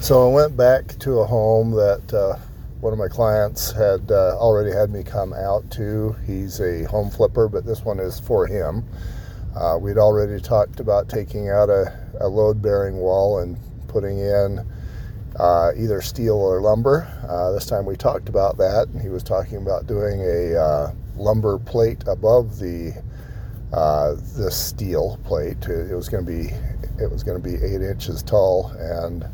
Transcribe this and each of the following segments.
So I went back to a home that uh, one of my clients had uh, already had me come out to. He's a home flipper, but this one is for him. Uh, we'd already talked about taking out a, a load bearing wall and putting in uh, either steel or lumber. Uh, this time we talked about that, and he was talking about doing a uh, lumber plate above the the steel plate. It was going to be it was going to be eight inches tall and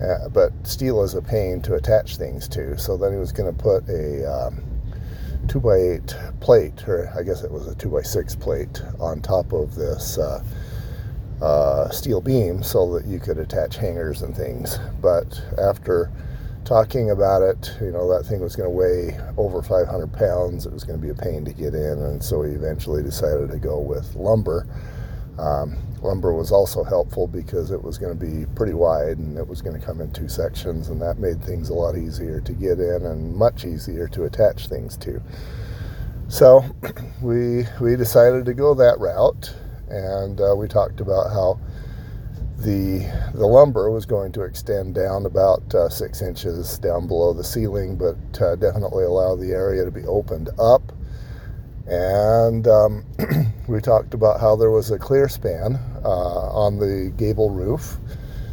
uh, but steel is a pain to attach things to. So then he was going to put a um, two by eight plate, or I guess it was a two by six plate, on top of this uh, uh, steel beam so that you could attach hangers and things. But after talking about it, you know, that thing was going to weigh over 500 pounds. It was going to be a pain to get in, and so we eventually decided to go with lumber. Um, lumber was also helpful because it was going to be pretty wide and it was going to come in two sections, and that made things a lot easier to get in and much easier to attach things to. So we we decided to go that route, and uh, we talked about how the the lumber was going to extend down about uh, six inches down below the ceiling, but uh, definitely allow the area to be opened up and um, we talked about how there was a clear span uh, on the gable roof.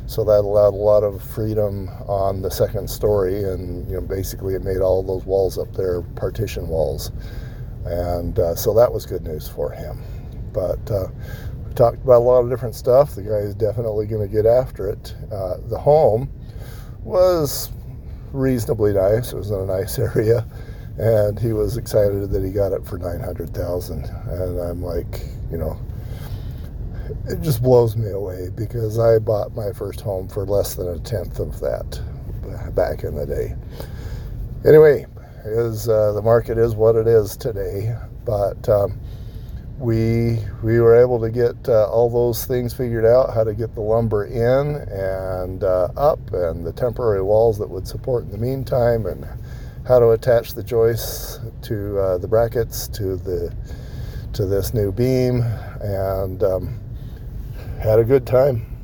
So that allowed a lot of freedom on the second story, and you know, basically it made all those walls up there partition walls, and uh, so that was good news for him. But uh, we talked about a lot of different stuff. The guy is definitely going to get after it. Uh, the home was reasonably nice. It was in a nice area and he was excited that he got it for 900,000 and I'm like, you know, it just blows me away because I bought my first home for less than a tenth of that back in the day. Anyway, is uh, the market is what it is today, but um, we we were able to get uh, all those things figured out how to get the lumber in and uh, up and the temporary walls that would support in the meantime and how to attach the joists to uh, the brackets to the to this new beam and um, had a good time